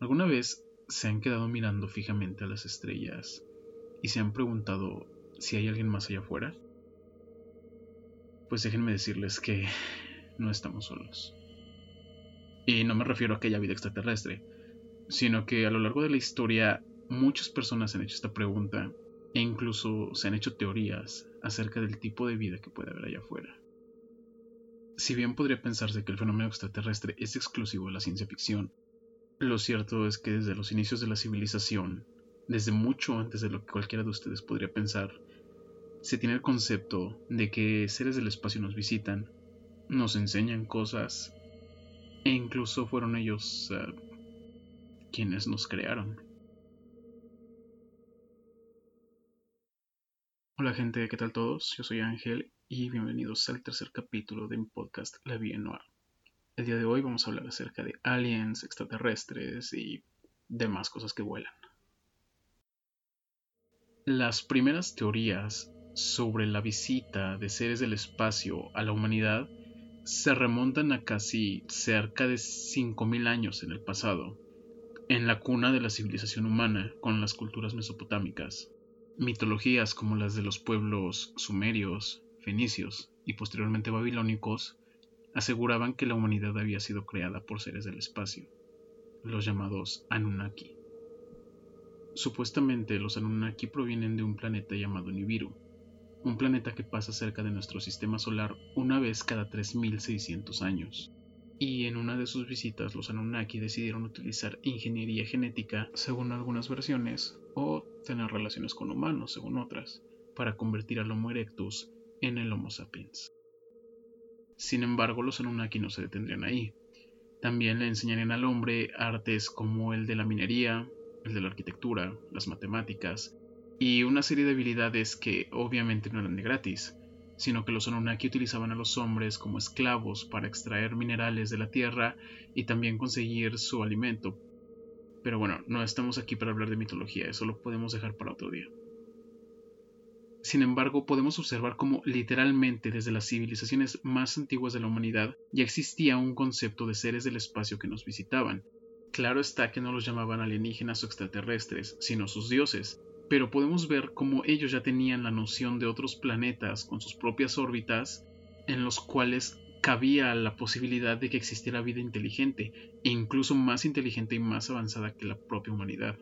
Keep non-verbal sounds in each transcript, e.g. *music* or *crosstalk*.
¿Alguna vez se han quedado mirando fijamente a las estrellas y se han preguntado si hay alguien más allá afuera? Pues déjenme decirles que *laughs* no estamos solos. Y no me refiero a que haya vida extraterrestre, sino que a lo largo de la historia muchas personas han hecho esta pregunta e incluso se han hecho teorías acerca del tipo de vida que puede haber allá afuera. Si bien podría pensarse que el fenómeno extraterrestre es exclusivo de la ciencia ficción, lo cierto es que desde los inicios de la civilización, desde mucho antes de lo que cualquiera de ustedes podría pensar, se tiene el concepto de que seres del espacio nos visitan, nos enseñan cosas e incluso fueron ellos eh, quienes nos crearon. Hola gente, ¿qué tal todos? Yo soy Ángel y bienvenidos al tercer capítulo de mi podcast La Vie Noir. El día de hoy vamos a hablar acerca de aliens, extraterrestres y demás cosas que vuelan. Las primeras teorías sobre la visita de seres del espacio a la humanidad se remontan a casi cerca de 5.000 años en el pasado, en la cuna de la civilización humana con las culturas mesopotámicas. Mitologías como las de los pueblos sumerios, fenicios y posteriormente babilónicos aseguraban que la humanidad había sido creada por seres del espacio, los llamados Anunnaki. Supuestamente los Anunnaki provienen de un planeta llamado Nibiru, un planeta que pasa cerca de nuestro sistema solar una vez cada 3600 años. Y en una de sus visitas los Anunnaki decidieron utilizar ingeniería genética, según algunas versiones, o tener relaciones con humanos, según otras, para convertir al Homo erectus en el Homo sapiens. Sin embargo, los Anunnaki no se detendrían ahí. También le enseñarían al hombre artes como el de la minería, el de la arquitectura, las matemáticas y una serie de habilidades que obviamente no eran de gratis, sino que los Anunnaki utilizaban a los hombres como esclavos para extraer minerales de la tierra y también conseguir su alimento, pero bueno, no estamos aquí para hablar de mitología, eso lo podemos dejar para otro día. Sin embargo, podemos observar cómo literalmente desde las civilizaciones más antiguas de la humanidad ya existía un concepto de seres del espacio que nos visitaban. Claro está que no los llamaban alienígenas o extraterrestres, sino sus dioses, pero podemos ver cómo ellos ya tenían la noción de otros planetas con sus propias órbitas en los cuales cabía la posibilidad de que existiera vida inteligente, e incluso más inteligente y más avanzada que la propia humanidad.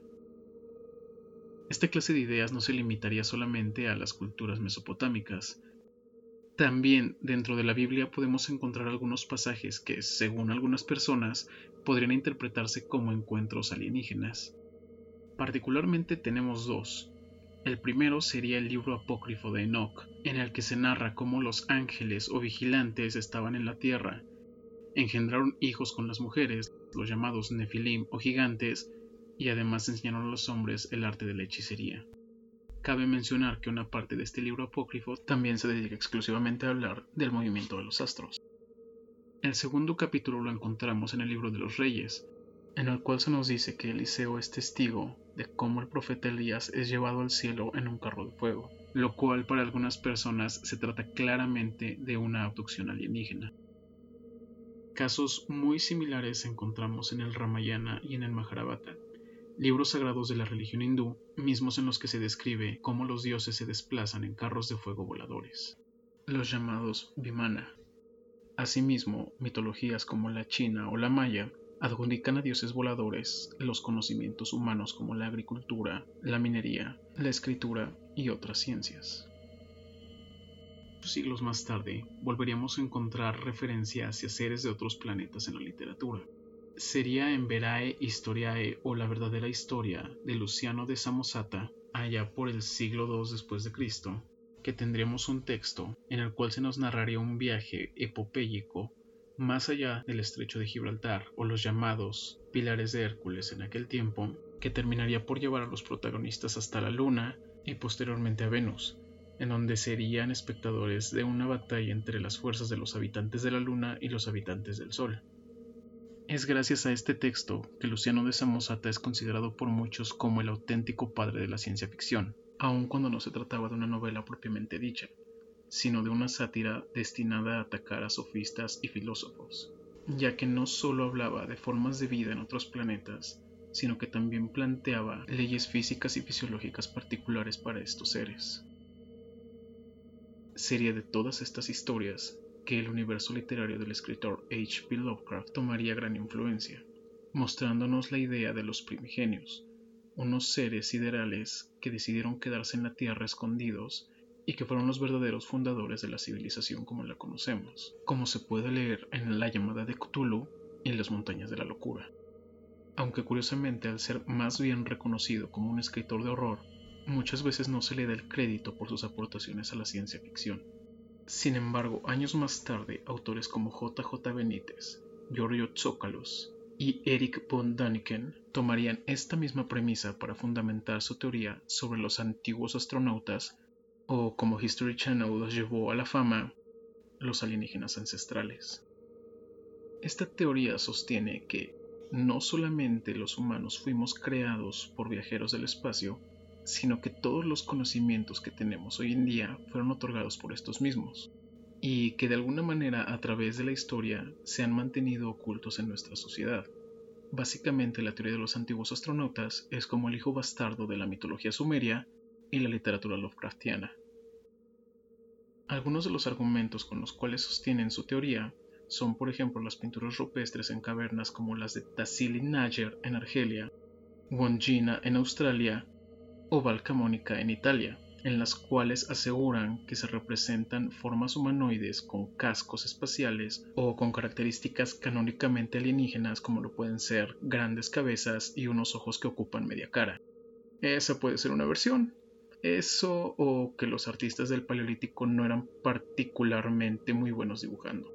Esta clase de ideas no se limitaría solamente a las culturas mesopotámicas. También dentro de la Biblia podemos encontrar algunos pasajes que, según algunas personas, podrían interpretarse como encuentros alienígenas. Particularmente tenemos dos, el primero sería el libro apócrifo de Enoch, en el que se narra cómo los ángeles o vigilantes estaban en la tierra, engendraron hijos con las mujeres, los llamados nefilim o gigantes, y además enseñaron a los hombres el arte de la hechicería. Cabe mencionar que una parte de este libro apócrifo también se dedica exclusivamente a hablar del movimiento de los astros. El segundo capítulo lo encontramos en el libro de los reyes, en el cual se nos dice que Eliseo es testigo de cómo el profeta Elías es llevado al cielo en un carro de fuego, lo cual para algunas personas se trata claramente de una abducción alienígena. Casos muy similares encontramos en el Ramayana y en el Mahabharata, libros sagrados de la religión hindú, mismos en los que se describe cómo los dioses se desplazan en carros de fuego voladores, los llamados Vimana. Asimismo, mitologías como la china o la maya adjudican a dioses voladores los conocimientos humanos como la agricultura, la minería, la escritura y otras ciencias. Siglos más tarde, volveríamos a encontrar referencias hacia seres de otros planetas en la literatura. Sería en Verae Historiae o la verdadera historia de Luciano de Samosata, allá por el siglo II después de Cristo, que tendríamos un texto en el cual se nos narraría un viaje epopéyico más allá del estrecho de Gibraltar o los llamados pilares de Hércules en aquel tiempo, que terminaría por llevar a los protagonistas hasta la Luna y posteriormente a Venus, en donde serían espectadores de una batalla entre las fuerzas de los habitantes de la Luna y los habitantes del Sol. Es gracias a este texto que Luciano de Samosata es considerado por muchos como el auténtico padre de la ciencia ficción, aun cuando no se trataba de una novela propiamente dicha sino de una sátira destinada a atacar a sofistas y filósofos, ya que no solo hablaba de formas de vida en otros planetas, sino que también planteaba leyes físicas y fisiológicas particulares para estos seres. Sería de todas estas historias que el universo literario del escritor H.P. Lovecraft tomaría gran influencia, mostrándonos la idea de los primigenios, unos seres siderales que decidieron quedarse en la Tierra escondidos y que fueron los verdaderos fundadores de la civilización como la conocemos, como se puede leer en La llamada de Cthulhu y en las montañas de la locura. Aunque curiosamente al ser más bien reconocido como un escritor de horror, muchas veces no se le da el crédito por sus aportaciones a la ciencia ficción. Sin embargo, años más tarde, autores como J.J. Benítez, Giorgio Tsoukalos y Eric von Daniken tomarían esta misma premisa para fundamentar su teoría sobre los antiguos astronautas o como History Channel los llevó a la fama, los alienígenas ancestrales. Esta teoría sostiene que no solamente los humanos fuimos creados por viajeros del espacio, sino que todos los conocimientos que tenemos hoy en día fueron otorgados por estos mismos, y que de alguna manera a través de la historia se han mantenido ocultos en nuestra sociedad. Básicamente la teoría de los antiguos astronautas es como el hijo bastardo de la mitología sumeria y la literatura Lovecraftiana. Algunos de los argumentos con los cuales sostienen su teoría son por ejemplo las pinturas rupestres en cavernas como las de Tassili Nager en Argelia, Wongina en Australia o Valcamonica en Italia, en las cuales aseguran que se representan formas humanoides con cascos espaciales o con características canónicamente alienígenas como lo pueden ser grandes cabezas y unos ojos que ocupan media cara. Esa puede ser una versión. Eso o que los artistas del Paleolítico no eran particularmente muy buenos dibujando.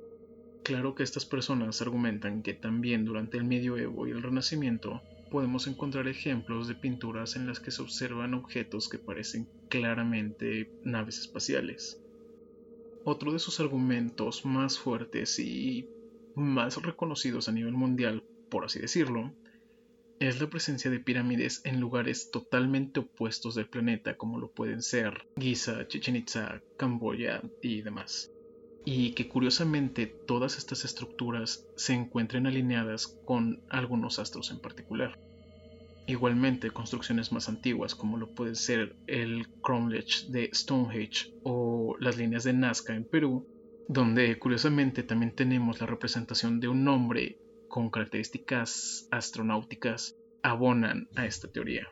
Claro que estas personas argumentan que también durante el medioevo y el renacimiento podemos encontrar ejemplos de pinturas en las que se observan objetos que parecen claramente naves espaciales. Otro de sus argumentos más fuertes y más reconocidos a nivel mundial, por así decirlo, es la presencia de pirámides en lugares totalmente opuestos del planeta como lo pueden ser Giza, Chichen Itza, Camboya y demás y que curiosamente todas estas estructuras se encuentren alineadas con algunos astros en particular. Igualmente, construcciones más antiguas como lo puede ser el Cromlech de Stonehenge o las líneas de Nazca en Perú, donde curiosamente también tenemos la representación de un hombre con características astronáuticas, abonan a esta teoría.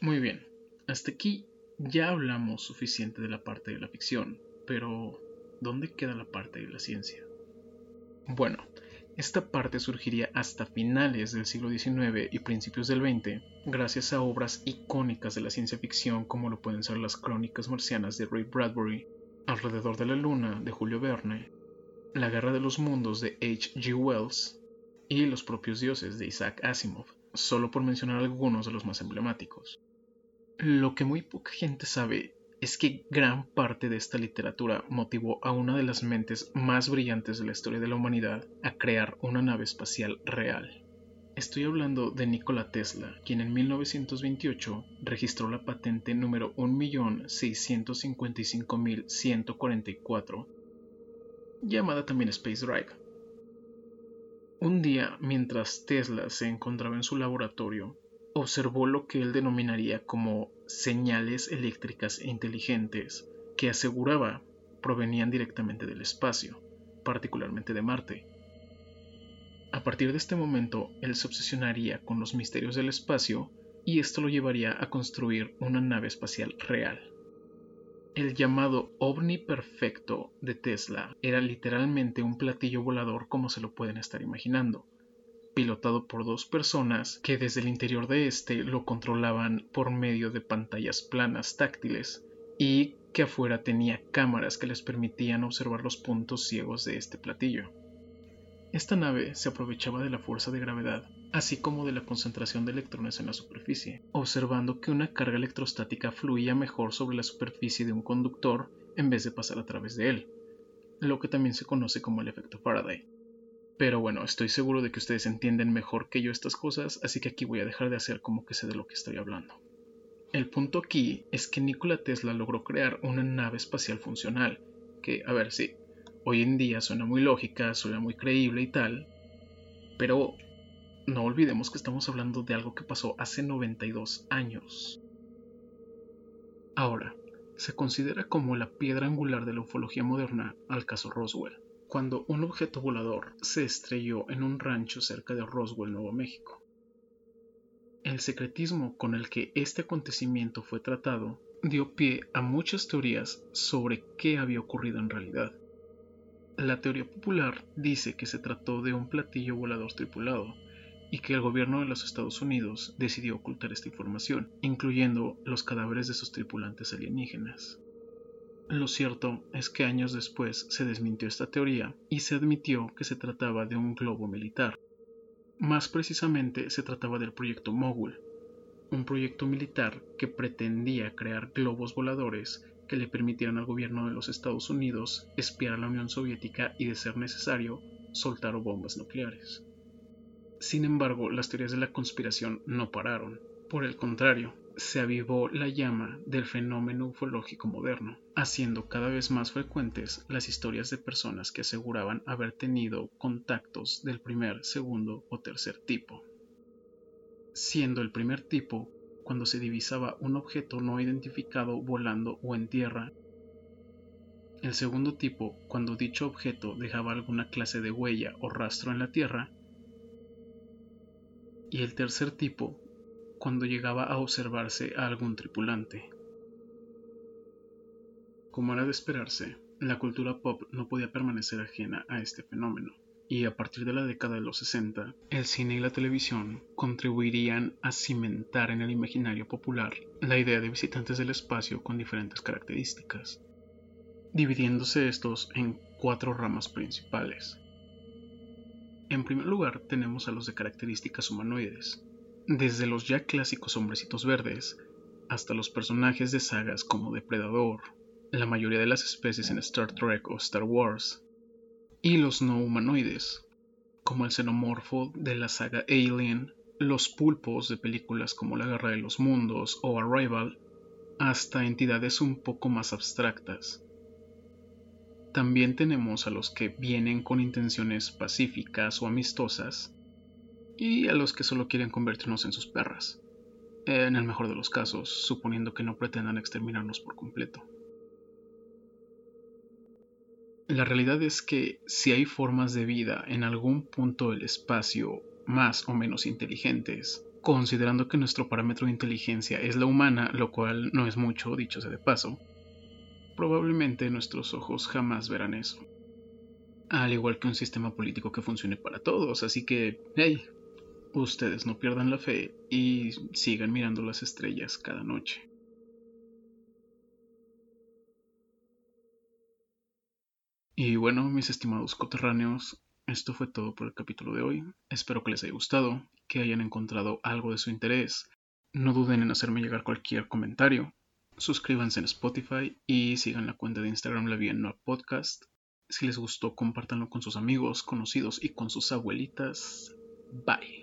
Muy bien, hasta aquí ya hablamos suficiente de la parte de la ficción, pero, ¿dónde queda la parte de la ciencia? Bueno, esta parte surgiría hasta finales del siglo XIX y principios del XX, gracias a obras icónicas de la ciencia ficción como lo pueden ser las Crónicas Marcianas de Ray Bradbury, Alrededor de la Luna de Julio Verne, La Guerra de los Mundos de H. G. Wells y Los propios dioses de Isaac Asimov, solo por mencionar algunos de los más emblemáticos. Lo que muy poca gente sabe es que gran parte de esta literatura motivó a una de las mentes más brillantes de la historia de la humanidad a crear una nave espacial real. Estoy hablando de Nikola Tesla, quien en 1928 registró la patente número 1.655.144, llamada también Space Drive. Un día, mientras Tesla se encontraba en su laboratorio, observó lo que él denominaría como señales eléctricas e inteligentes que aseguraba provenían directamente del espacio, particularmente de Marte. A partir de este momento, él se obsesionaría con los misterios del espacio y esto lo llevaría a construir una nave espacial real. El llamado ovni perfecto de Tesla era literalmente un platillo volador como se lo pueden estar imaginando, pilotado por dos personas que desde el interior de este lo controlaban por medio de pantallas planas táctiles y que afuera tenía cámaras que les permitían observar los puntos ciegos de este platillo. Esta nave se aprovechaba de la fuerza de gravedad, así como de la concentración de electrones en la superficie, observando que una carga electrostática fluía mejor sobre la superficie de un conductor en vez de pasar a través de él, lo que también se conoce como el efecto Faraday. Pero bueno, estoy seguro de que ustedes entienden mejor que yo estas cosas, así que aquí voy a dejar de hacer como que sé de lo que estoy hablando. El punto aquí es que Nikola Tesla logró crear una nave espacial funcional, que, a ver, sí, hoy en día suena muy lógica, suena muy creíble y tal, pero no olvidemos que estamos hablando de algo que pasó hace 92 años. Ahora, se considera como la piedra angular de la ufología moderna al caso Roswell, cuando un objeto volador se estrelló en un rancho cerca de Roswell, Nuevo México. El secretismo con el que este acontecimiento fue tratado dio pie a muchas teorías sobre qué había ocurrido en realidad. La teoría popular dice que se trató de un platillo volador tripulado y que el gobierno de los Estados Unidos decidió ocultar esta información, incluyendo los cadáveres de sus tripulantes alienígenas. Lo cierto es que años después se desmintió esta teoría y se admitió que se trataba de un globo militar. Más precisamente se trataba del proyecto Mogul, un proyecto militar que pretendía crear globos voladores que le permitieran al gobierno de los Estados Unidos espiar a la Unión Soviética y, de ser necesario, soltar bombas nucleares. Sin embargo, las teorías de la conspiración no pararon. Por el contrario, se avivó la llama del fenómeno ufológico moderno, haciendo cada vez más frecuentes las historias de personas que aseguraban haber tenido contactos del primer, segundo o tercer tipo. Siendo el primer tipo cuando se divisaba un objeto no identificado volando o en tierra, el segundo tipo cuando dicho objeto dejaba alguna clase de huella o rastro en la tierra, y el tercer tipo cuando llegaba a observarse a algún tripulante. Como era de esperarse, la cultura pop no podía permanecer ajena a este fenómeno y a partir de la década de los 60, el cine y la televisión contribuirían a cimentar en el imaginario popular la idea de visitantes del espacio con diferentes características, dividiéndose estos en cuatro ramas principales. En primer lugar tenemos a los de características humanoides, desde los ya clásicos hombrecitos verdes hasta los personajes de sagas como Depredador, la mayoría de las especies en Star Trek o Star Wars, y los no humanoides, como el xenomorfo de la saga Alien, los pulpos de películas como La Guerra de los Mundos o Arrival, hasta entidades un poco más abstractas. También tenemos a los que vienen con intenciones pacíficas o amistosas y a los que solo quieren convertirnos en sus perras, en el mejor de los casos, suponiendo que no pretendan exterminarnos por completo. La realidad es que si hay formas de vida en algún punto del espacio más o menos inteligentes, considerando que nuestro parámetro de inteligencia es la humana, lo cual no es mucho, dicho sea de paso, probablemente nuestros ojos jamás verán eso. Al igual que un sistema político que funcione para todos, así que, hey, ustedes no pierdan la fe y sigan mirando las estrellas cada noche. Y bueno, mis estimados coterráneos, esto fue todo por el capítulo de hoy. Espero que les haya gustado, que hayan encontrado algo de su interés. No duden en hacerme llegar cualquier comentario. Suscríbanse en Spotify y sigan la cuenta de Instagram La Vía Podcast. Si les gustó, compártanlo con sus amigos, conocidos y con sus abuelitas. Bye.